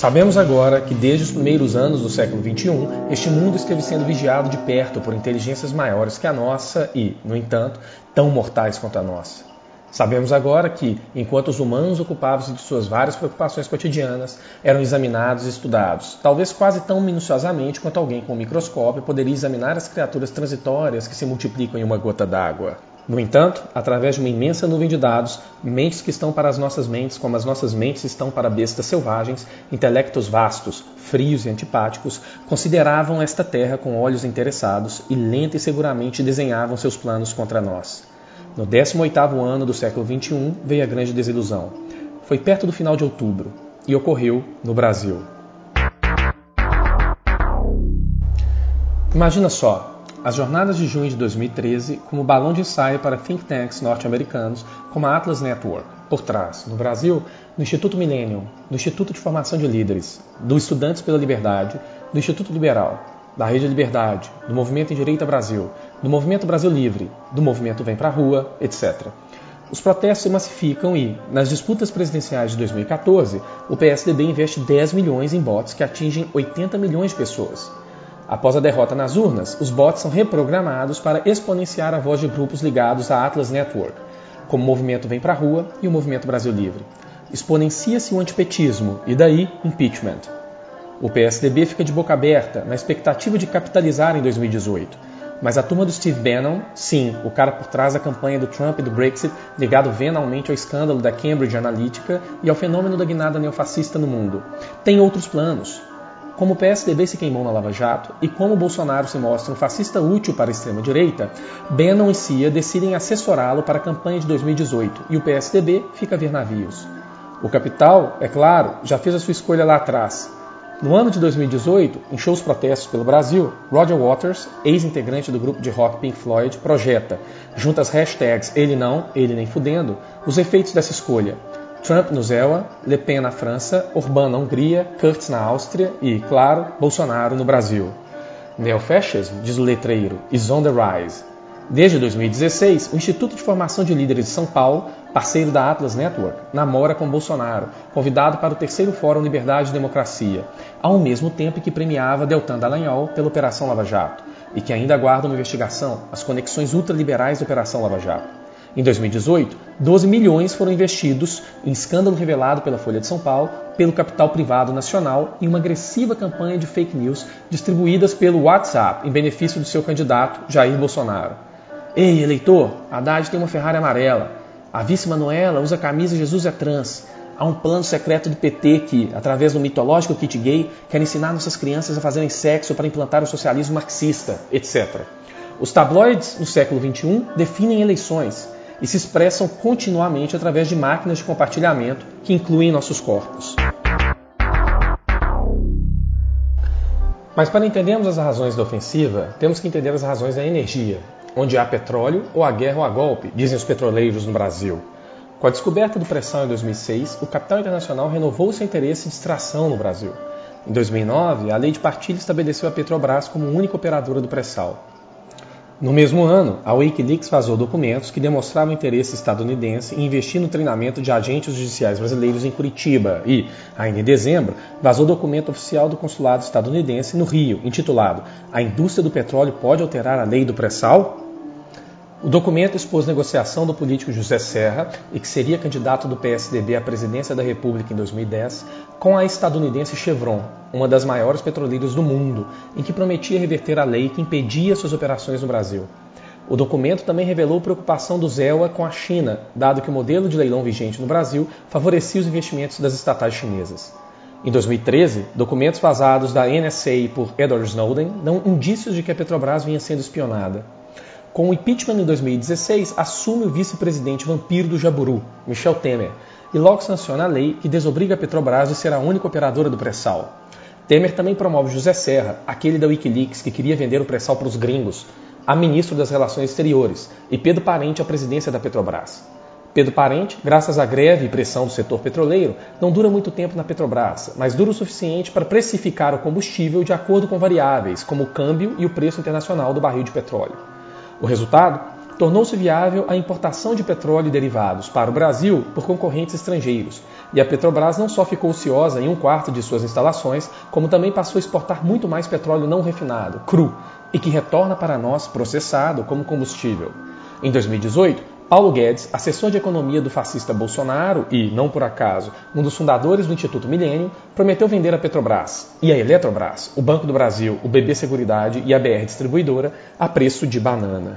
Sabemos agora que desde os primeiros anos do século XXI, este mundo esteve sendo vigiado de perto por inteligências maiores que a nossa e, no entanto, tão mortais quanto a nossa. Sabemos agora que, enquanto os humanos ocupavam-se de suas várias preocupações cotidianas, eram examinados e estudados, talvez quase tão minuciosamente quanto alguém com um microscópio poderia examinar as criaturas transitórias que se multiplicam em uma gota d'água. No entanto, através de uma imensa nuvem de dados, mentes que estão para as nossas mentes, como as nossas mentes estão para bestas selvagens, intelectos vastos, frios e antipáticos, consideravam esta terra com olhos interessados e lenta e seguramente desenhavam seus planos contra nós. No 18º ano do século XXI veio a grande desilusão. Foi perto do final de outubro e ocorreu no Brasil. Imagina só, as jornadas de junho de 2013 como balão de ensaio para think tanks norte-americanos como a Atlas Network, por trás, no Brasil, no Instituto Millennium, no Instituto de Formação de Líderes, do Estudantes pela Liberdade, do Instituto Liberal, da Rede Liberdade, do Movimento em Direita Brasil, do Movimento Brasil Livre, do Movimento Vem Pra Rua, etc. Os protestos se massificam e, nas disputas presidenciais de 2014, o PSDB investe 10 milhões em bots que atingem 80 milhões de pessoas. Após a derrota nas urnas, os bots são reprogramados para exponenciar a voz de grupos ligados à Atlas Network, como o Movimento Vem Pra Rua e o Movimento Brasil Livre. Exponencia-se o antipetismo e daí impeachment. O PSDB fica de boca aberta, na expectativa de capitalizar em 2018 mas a turma do Steve Bannon, sim, o cara por trás da campanha do Trump e do Brexit, ligado venalmente ao escândalo da Cambridge Analytica e ao fenômeno da guinada neofascista no mundo, tem outros planos. Como o PSDB se queimou na Lava Jato e como o Bolsonaro se mostra um fascista útil para a extrema-direita, Bannon e Cia decidem assessorá-lo para a campanha de 2018 e o PSDB fica a ver navios. O capital, é claro, já fez a sua escolha lá atrás, no ano de 2018, em shows protestos pelo Brasil, Roger Waters, ex-integrante do grupo de rock Pink Floyd, projeta, junto às hashtags Ele não, Ele nem fudendo, os efeitos dessa escolha. Trump no Zéua, Le Pen na França, Orbán na Hungria, Kurz na Áustria e, claro, Bolsonaro no Brasil. Neofascismo, diz o letreiro, is on the rise. Desde 2016, o Instituto de Formação de Líderes de São Paulo, parceiro da Atlas Network, namora com Bolsonaro, convidado para o terceiro Fórum Liberdade e Democracia, ao mesmo tempo que premiava Deltan Dallagnol pela Operação Lava Jato, e que ainda aguarda uma investigação as conexões ultraliberais da Operação Lava Jato. Em 2018, 12 milhões foram investidos em escândalo revelado pela Folha de São Paulo, pelo capital privado nacional e uma agressiva campanha de fake news distribuídas pelo WhatsApp em benefício do seu candidato Jair Bolsonaro. Ei, eleitor, Haddad tem uma Ferrari amarela. A vice Manuela usa camisa Jesus é trans. Há um plano secreto do PT que, através do mitológico kit gay, quer ensinar nossas crianças a fazerem sexo para implantar o socialismo marxista, etc. Os tabloides no século XXI definem eleições e se expressam continuamente através de máquinas de compartilhamento que incluem nossos corpos. Mas para entendermos as razões da ofensiva, temos que entender as razões da energia, onde há petróleo, ou há guerra ou há golpe, dizem os petroleiros no Brasil. Com a descoberta do pré-sal em 2006, o capital internacional renovou seu interesse em extração no Brasil. Em 2009, a lei de partilha estabeleceu a Petrobras como única operadora do pré-sal. No mesmo ano, a Wikileaks vazou documentos que demonstravam interesse estadunidense em investir no treinamento de agentes judiciais brasileiros em Curitiba e, ainda em dezembro, vazou documento oficial do consulado estadunidense no Rio, intitulado A indústria do petróleo pode alterar a lei do pré-sal? O documento expôs negociação do político José Serra, e que seria candidato do PSDB à presidência da República em 2010, com a estadunidense Chevron, uma das maiores petroleiras do mundo, em que prometia reverter a lei que impedia suas operações no Brasil. O documento também revelou preocupação do ZEWA com a China, dado que o modelo de leilão vigente no Brasil favorecia os investimentos das estatais chinesas. Em 2013, documentos vazados da NSA por Edward Snowden dão indícios de que a Petrobras vinha sendo espionada. Com o impeachment em 2016, assume o vice-presidente vampiro do Jaburu, Michel Temer, e logo sanciona a lei que desobriga a Petrobras de ser a única operadora do pré-sal. Temer também promove José Serra, aquele da Wikileaks que queria vender o pré-sal para os gringos, a ministro das Relações Exteriores, e Pedro Parente à presidência da Petrobras. Pedro Parente, graças à greve e pressão do setor petroleiro, não dura muito tempo na Petrobras, mas dura o suficiente para precificar o combustível de acordo com variáveis, como o câmbio e o preço internacional do barril de petróleo. O resultado? Tornou-se viável a importação de petróleo e derivados para o Brasil por concorrentes estrangeiros, E a Petrobras não só ficou ociosa em um quarto de suas instalações, como também passou a exportar muito mais petróleo não refinado, cru, e que retorna para nós processado como combustível. Em 2018, Paulo Guedes, assessor de economia do fascista Bolsonaro e, não por acaso, um dos fundadores do Instituto Milênio, prometeu vender a Petrobras e a Eletrobras, o Banco do Brasil, o BB Seguridade e a BR Distribuidora a preço de banana.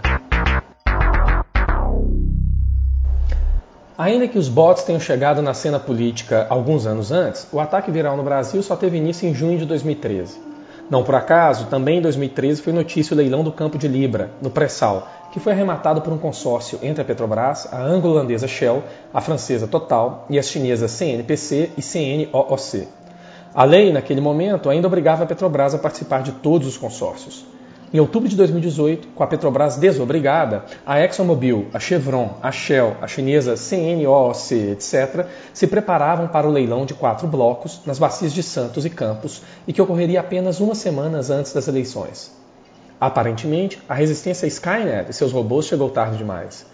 Ainda que os bots tenham chegado na cena política alguns anos antes, o ataque viral no Brasil só teve início em junho de 2013. Não por acaso, também em 2013 foi notícia o leilão do campo de Libra, no pré-sal, que foi arrematado por um consórcio entre a Petrobras, a anglo-holandesa Shell, a francesa Total e as chinesas CNPC e CNOOC. A lei, naquele momento, ainda obrigava a Petrobras a participar de todos os consórcios. Em outubro de 2018, com a Petrobras desobrigada, a ExxonMobil, a Chevron, a Shell, a chinesa CNOOC, etc., se preparavam para o leilão de quatro blocos nas bacias de Santos e Campos e que ocorreria apenas umas semanas antes das eleições. Aparentemente, a resistência Skynet e seus robôs chegou tarde demais.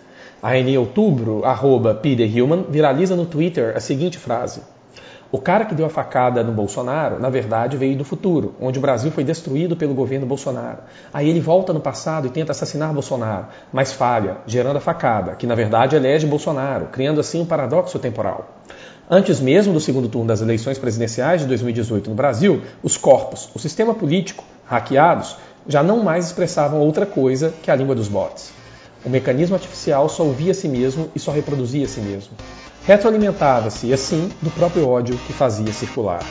A em outubro, arroba Peter viraliza no Twitter a seguinte frase. O cara que deu a facada no Bolsonaro, na verdade, veio do futuro, onde o Brasil foi destruído pelo governo Bolsonaro. Aí ele volta no passado e tenta assassinar Bolsonaro, mas falha, gerando a facada, que na verdade elege Bolsonaro, criando assim um paradoxo temporal. Antes mesmo do segundo turno das eleições presidenciais de 2018 no Brasil, os corpos, o sistema político, hackeados, já não mais expressavam outra coisa que a língua dos bots. O mecanismo artificial só ouvia a si mesmo e só reproduzia a si mesmo retroalimentava-se, assim, do próprio ódio que fazia circular.